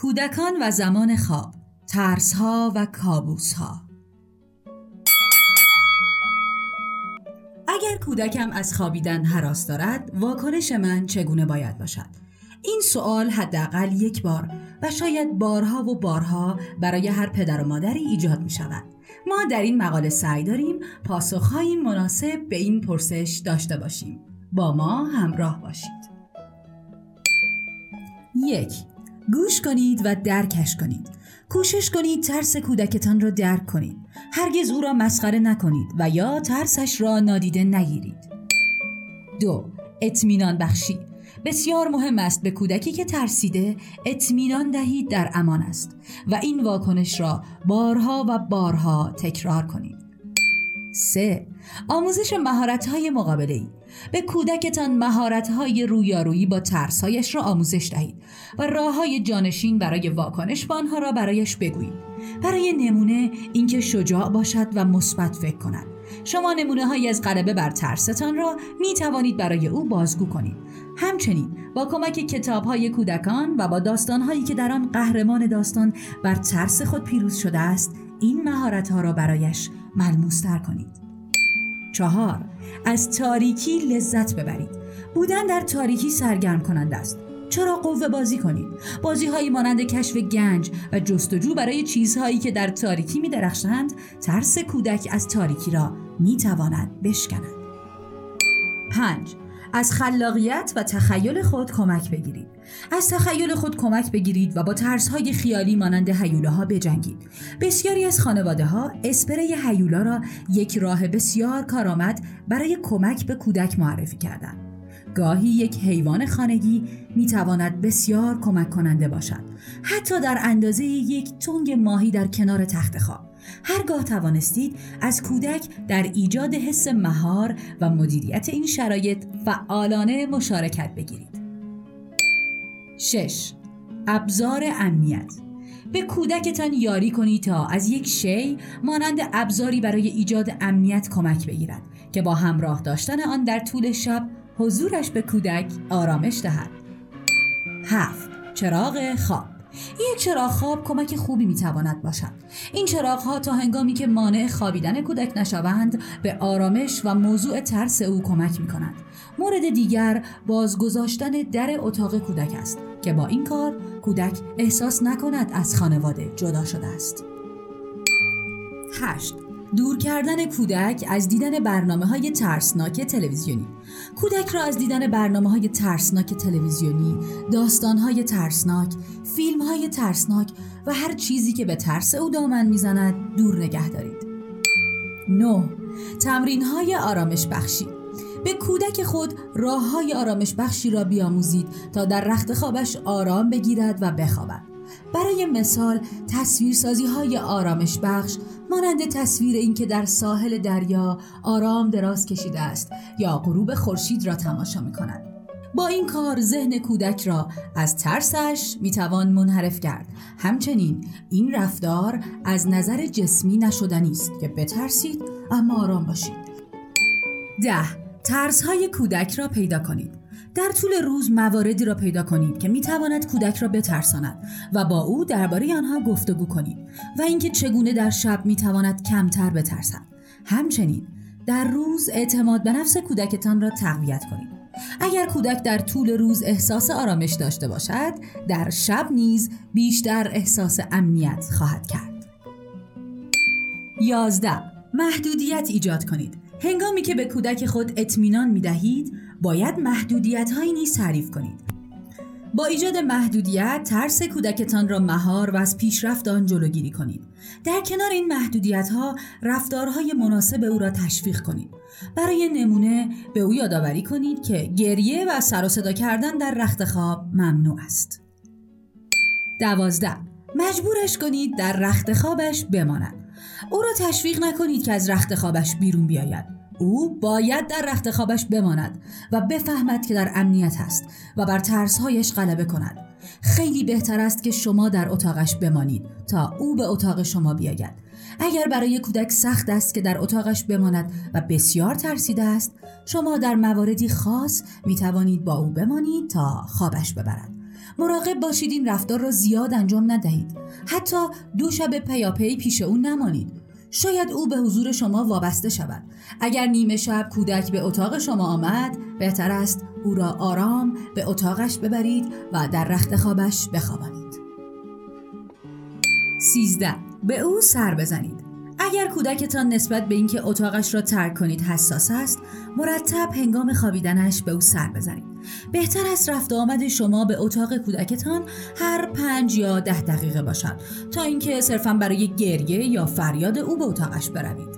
کودکان و زمان خواب ترس ها و کابوس ها اگر کودکم از خوابیدن حراس دارد واکنش من چگونه باید باشد؟ این سوال حداقل یک بار و شاید بارها و بارها برای هر پدر و مادری ایجاد می شود ما در این مقاله سعی داریم پاسخهایی مناسب به این پرسش داشته باشیم. با ما همراه باشید. یک گوش کنید و درکش کنید. کوشش کنید ترس کودکتان را درک کنید. هرگز او را مسخره نکنید و یا ترسش را نادیده نگیرید. دو اطمینان بخشی. بسیار مهم است به کودکی که ترسیده اطمینان دهید در امان است و این واکنش را بارها و بارها تکرار کنید. 3. آموزش مهارت‌های مقابله ای به کودکتان مهارت‌های رویارویی با ترسهایش را آموزش دهید و راه های جانشین برای واکنش به آنها را برایش بگویید. برای نمونه اینکه شجاع باشد و مثبت فکر کند. شما نمونه هایی از غلبه بر ترستان را می توانید برای او بازگو کنید. همچنین با کمک کتاب های کودکان و با داستان هایی که در آن قهرمان داستان بر ترس خود پیروز شده است این مهارت ها را برایش ملموستر کنید. چهار از تاریکی لذت ببرید. بودن در تاریکی سرگرم کننده است. چرا قوه بازی کنید؟ بازی هایی مانند کشف گنج و جستجو برای چیزهایی که در تاریکی می درخشند ترس کودک از تاریکی را می تواند بشکند. پنج از خلاقیت و تخیل خود کمک بگیرید. از تخیل خود کمک بگیرید و با های خیالی مانند هیوله ها بجنگید. بسیاری از خانواده ها اسپری هیولا را یک راه بسیار کارآمد برای کمک به کودک معرفی کردند. گاهی یک حیوان خانگی می تواند بسیار کمک کننده باشد. حتی در اندازه یک تنگ ماهی در کنار تخت خواب. هرگاه توانستید از کودک در ایجاد حس مهار و مدیریت این شرایط فعالانه مشارکت بگیرید. 6. ابزار امنیت به کودکتان یاری کنید تا از یک شی مانند ابزاری برای ایجاد امنیت کمک بگیرد که با همراه داشتن آن در طول شب حضورش به کودک آرامش دهد. 7. چراغ خواب یک چراغ خواب کمک خوبی می‌تواند باشد. این چراغ ها تا هنگامی که مانع خوابیدن کودک نشوند به آرامش و موضوع ترس او کمک می کند مورد دیگر بازگذاشتن در اتاق کودک است که با این کار کودک احساس نکند از خانواده جدا شده است. 8 دور کردن کودک از دیدن برنامه های ترسناک تلویزیونی. کودک را از دیدن برنامه های ترسناک تلویزیونی داستان های ترسناک فیلم های ترسناک و هر چیزی که به ترس او دامن می‌زند دور نگه دارید. 9. تمرین های آرامش بخشی. به کودک خود راه های آرامش بخشی را بیاموزید تا در رخت خوابش آرام بگیرد و بخوابد. برای مثال تصویرسازی های آرامش بخش مانند تصویر اینکه در ساحل دریا آرام دراز کشیده است یا غروب خورشید را تماشا می کند. با این کار ذهن کودک را از ترسش می‌توان منحرف کرد. همچنین این رفتار از نظر جسمی نشدنی است که بترسید اما آرام باشید. ده ترس های کودک را پیدا کنید. در طول روز مواردی را پیدا کنید که می‌تواند کودک را بترساند و با او درباره آنها گفتگو کنید و اینکه چگونه در شب می‌تواند کمتر بترسد. همچنین در روز اعتماد به نفس کودکتان را تقویت کنید. اگر کودک در طول روز احساس آرامش داشته باشد در شب نیز بیشتر احساس امنیت خواهد کرد. 11 محدودیت ایجاد کنید. هنگامی که به کودک خود اطمینان می دهید باید محدودیت هایی نیز تعریف کنید. با ایجاد محدودیت ترس کودکتان را مهار و از پیشرفت آن جلوگیری کنید. در کنار این محدودیت ها رفتارهای مناسب او را تشویق کنید. برای نمونه به او یادآوری کنید که گریه و سر و صدا کردن در رخت خواب ممنوع است. دوازده. مجبورش کنید در رخت خوابش بماند. او را تشویق نکنید که از رخت خوابش بیرون بیاید. او باید در رخت خوابش بماند و بفهمد که در امنیت است و بر ترسهایش غلبه کند. خیلی بهتر است که شما در اتاقش بمانید تا او به اتاق شما بیاید. اگر برای کودک سخت است که در اتاقش بماند و بسیار ترسیده است شما در مواردی خاص می توانید با او بمانید تا خوابش ببرد. مراقب باشید این رفتار را زیاد انجام ندهید. حتی دو شب پیاپی پیش او نمانید. شاید او به حضور شما وابسته شود. اگر نیمه شب کودک به اتاق شما آمد بهتر است او را آرام به اتاقش ببرید و در رخت خوابش بخوابانید. سیزده. به او سر بزنید. اگر کودکتان نسبت به اینکه اتاقش را ترک کنید حساس است مرتب هنگام خوابیدنش به او سر بزنید. بهتر است رفت آمد شما به اتاق کودکتان هر پنج یا ده دقیقه باشد تا اینکه صرفا برای گریه یا فریاد او به اتاقش بروید.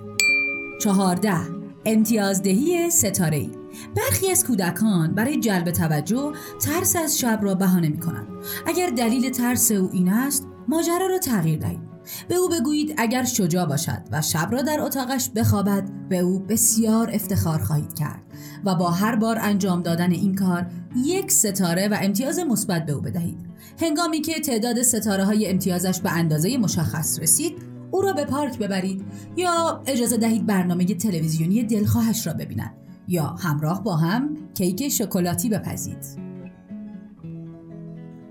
چهارده امتیازدهی ستاره ای برخی از کودکان برای جلب توجه ترس از شب را بهانه می کنند. اگر دلیل ترس او این است ماجرا را تغییر دهید. به او بگویید اگر شجاع باشد و شب را در اتاقش بخوابد به او بسیار افتخار خواهید کرد و با هر بار انجام دادن این کار یک ستاره و امتیاز مثبت به او بدهید. هنگامی که تعداد ستاره های امتیازش به اندازه مشخص رسید او را به پارک ببرید یا اجازه دهید برنامه تلویزیونی دلخواهش را ببیند یا همراه با هم کیک شکلاتی بپزید.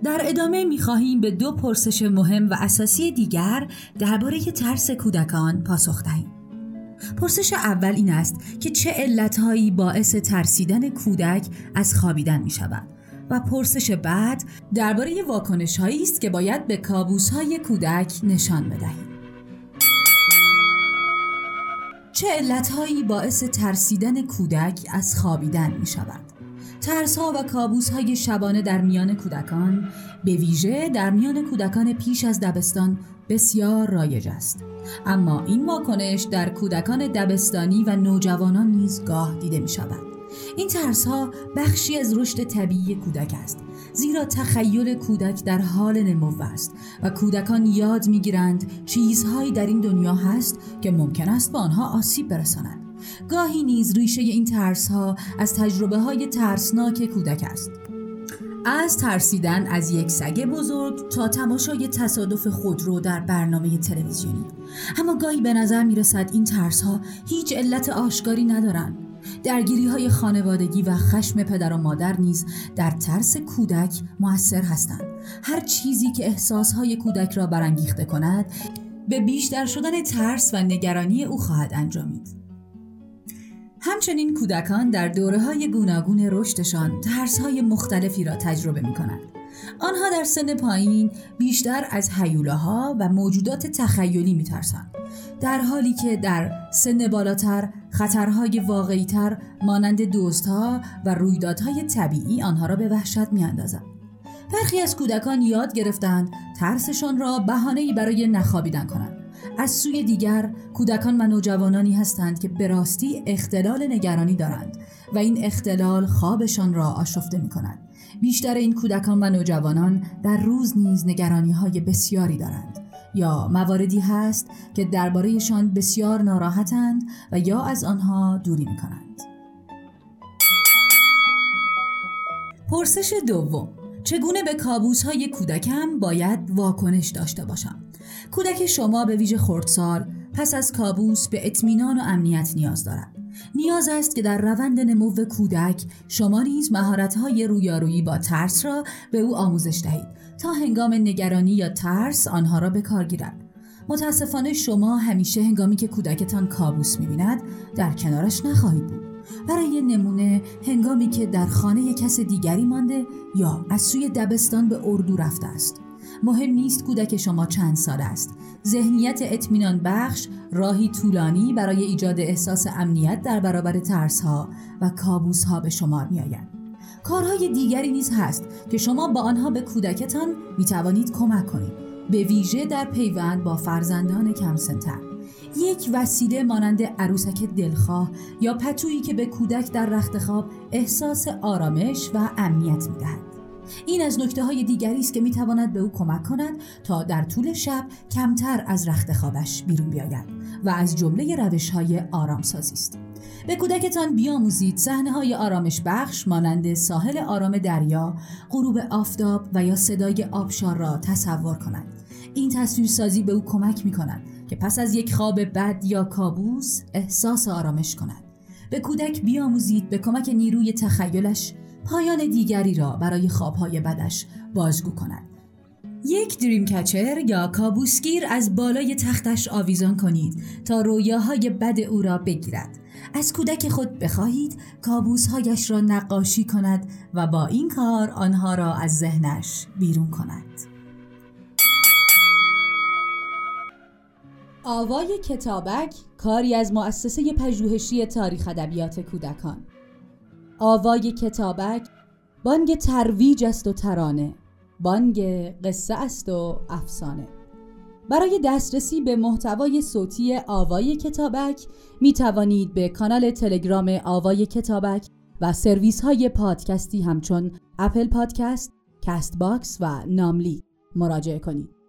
در ادامه می‌خواهیم به دو پرسش مهم و اساسی دیگر درباره ترس کودکان پاسخ دهیم. پرسش اول این است که چه علتهایی باعث ترسیدن کودک از خوابیدن می شود و پرسش بعد درباره واکنش هایی است که باید به کابوس های کودک نشان بدهیم. چه علتهایی باعث ترسیدن کودک از خوابیدن می شود؟ ترس ها و کابوس های شبانه در میان کودکان به ویژه در میان کودکان پیش از دبستان بسیار رایج است. اما این واکنش در کودکان دبستانی و نوجوانان نیز گاه دیده می شود این ترس ها بخشی از رشد طبیعی کودک است زیرا تخیل کودک در حال نمو است و کودکان یاد می‌گیرند چیزهایی در این دنیا هست که ممکن است به آنها آسیب برساند. گاهی نیز ریشه این ترس ها از تجربه های ترسناک کودک است. از ترسیدن از یک سگ بزرگ تا تماشای تصادف خودرو در برنامه تلویزیونی. اما گاهی به نظر می رسد این ترس ها هیچ علت آشکاری ندارند. درگیری های خانوادگی و خشم پدر و مادر نیز در ترس کودک موثر هستند. هر چیزی که احساس های کودک را برانگیخته کند به بیشتر شدن ترس و نگرانی او خواهد انجامید. همچنین کودکان در دوره های گوناگون رشدشان ترس های مختلفی را تجربه می کنند. آنها در سن پایین بیشتر از حیولاها و موجودات تخیلی می ترسند. در حالی که در سن بالاتر خطرهای واقعیتر مانند دوستها و رویدادهای طبیعی آنها را به وحشت می اندازند. برخی از کودکان یاد گرفتند ترسشان را بهانه‌ای برای نخوابیدن کنند. از سوی دیگر کودکان و نوجوانانی هستند که به راستی اختلال نگرانی دارند و این اختلال خوابشان را آشفته می کند. بیشتر این کودکان و نوجوانان در روز نیز نگرانی های بسیاری دارند یا مواردی هست که دربارهشان بسیار ناراحتند و یا از آنها دوری می کنند. پرسش دوم چگونه به کابوس های کودکم باید واکنش داشته باشم؟ کودک شما به ویژه خردسال پس از کابوس به اطمینان و امنیت نیاز دارد. نیاز است که در روند نمو کودک شما نیز مهارت‌های رویارویی با ترس را به او آموزش دهید تا هنگام نگرانی یا ترس آنها را به کار گیرد. متاسفانه شما همیشه هنگامی که کودکتان کابوس می‌بیند در کنارش نخواهید بود. برای نمونه هنگامی که در خانه کس دیگری مانده یا از سوی دبستان به اردو رفته است مهم نیست کودک شما چند سال است ذهنیت اطمینان بخش راهی طولانی برای ایجاد احساس امنیت در برابر ترس ها و کابوس ها به شمار می آید. کارهای دیگری نیز هست که شما با آنها به کودکتان می توانید کمک کنید به ویژه در پیوند با فرزندان کم سنتر. یک وسیله مانند عروسک دلخواه یا پتویی که به کودک در رخت خواب احساس آرامش و امنیت می دهد. این از نکته های دیگری است که می تواند به او کمک کند تا در طول شب کمتر از رخت خوابش بیرون بیاید و از جمله روش های آرامسازی است. به کودکتان بیاموزید صحنه های آرامش بخش مانند ساحل آرام دریا، غروب آفتاب و یا صدای آبشار را تصور کند. این تصویرسازی به او کمک می کند که پس از یک خواب بد یا کابوس احساس آرامش کند. به کودک بیاموزید به کمک نیروی تخیلش پایان دیگری را برای خوابهای بدش بازگو کند. یک دریم کچر یا کابوسگیر از بالای تختش آویزان کنید تا رویاهای بد او را بگیرد. از کودک خود بخواهید کابوسهایش را نقاشی کند و با این کار آنها را از ذهنش بیرون کند. آوای کتابک کاری از مؤسسه پژوهشی تاریخ ادبیات کودکان. آوای کتابک بانگ ترویج است و ترانه بانگ قصه است و افسانه برای دسترسی به محتوای صوتی آوای کتابک می توانید به کانال تلگرام آوای کتابک و سرویس های پادکستی همچون Apple Podcast، Castbox و ناملی مراجعه کنید.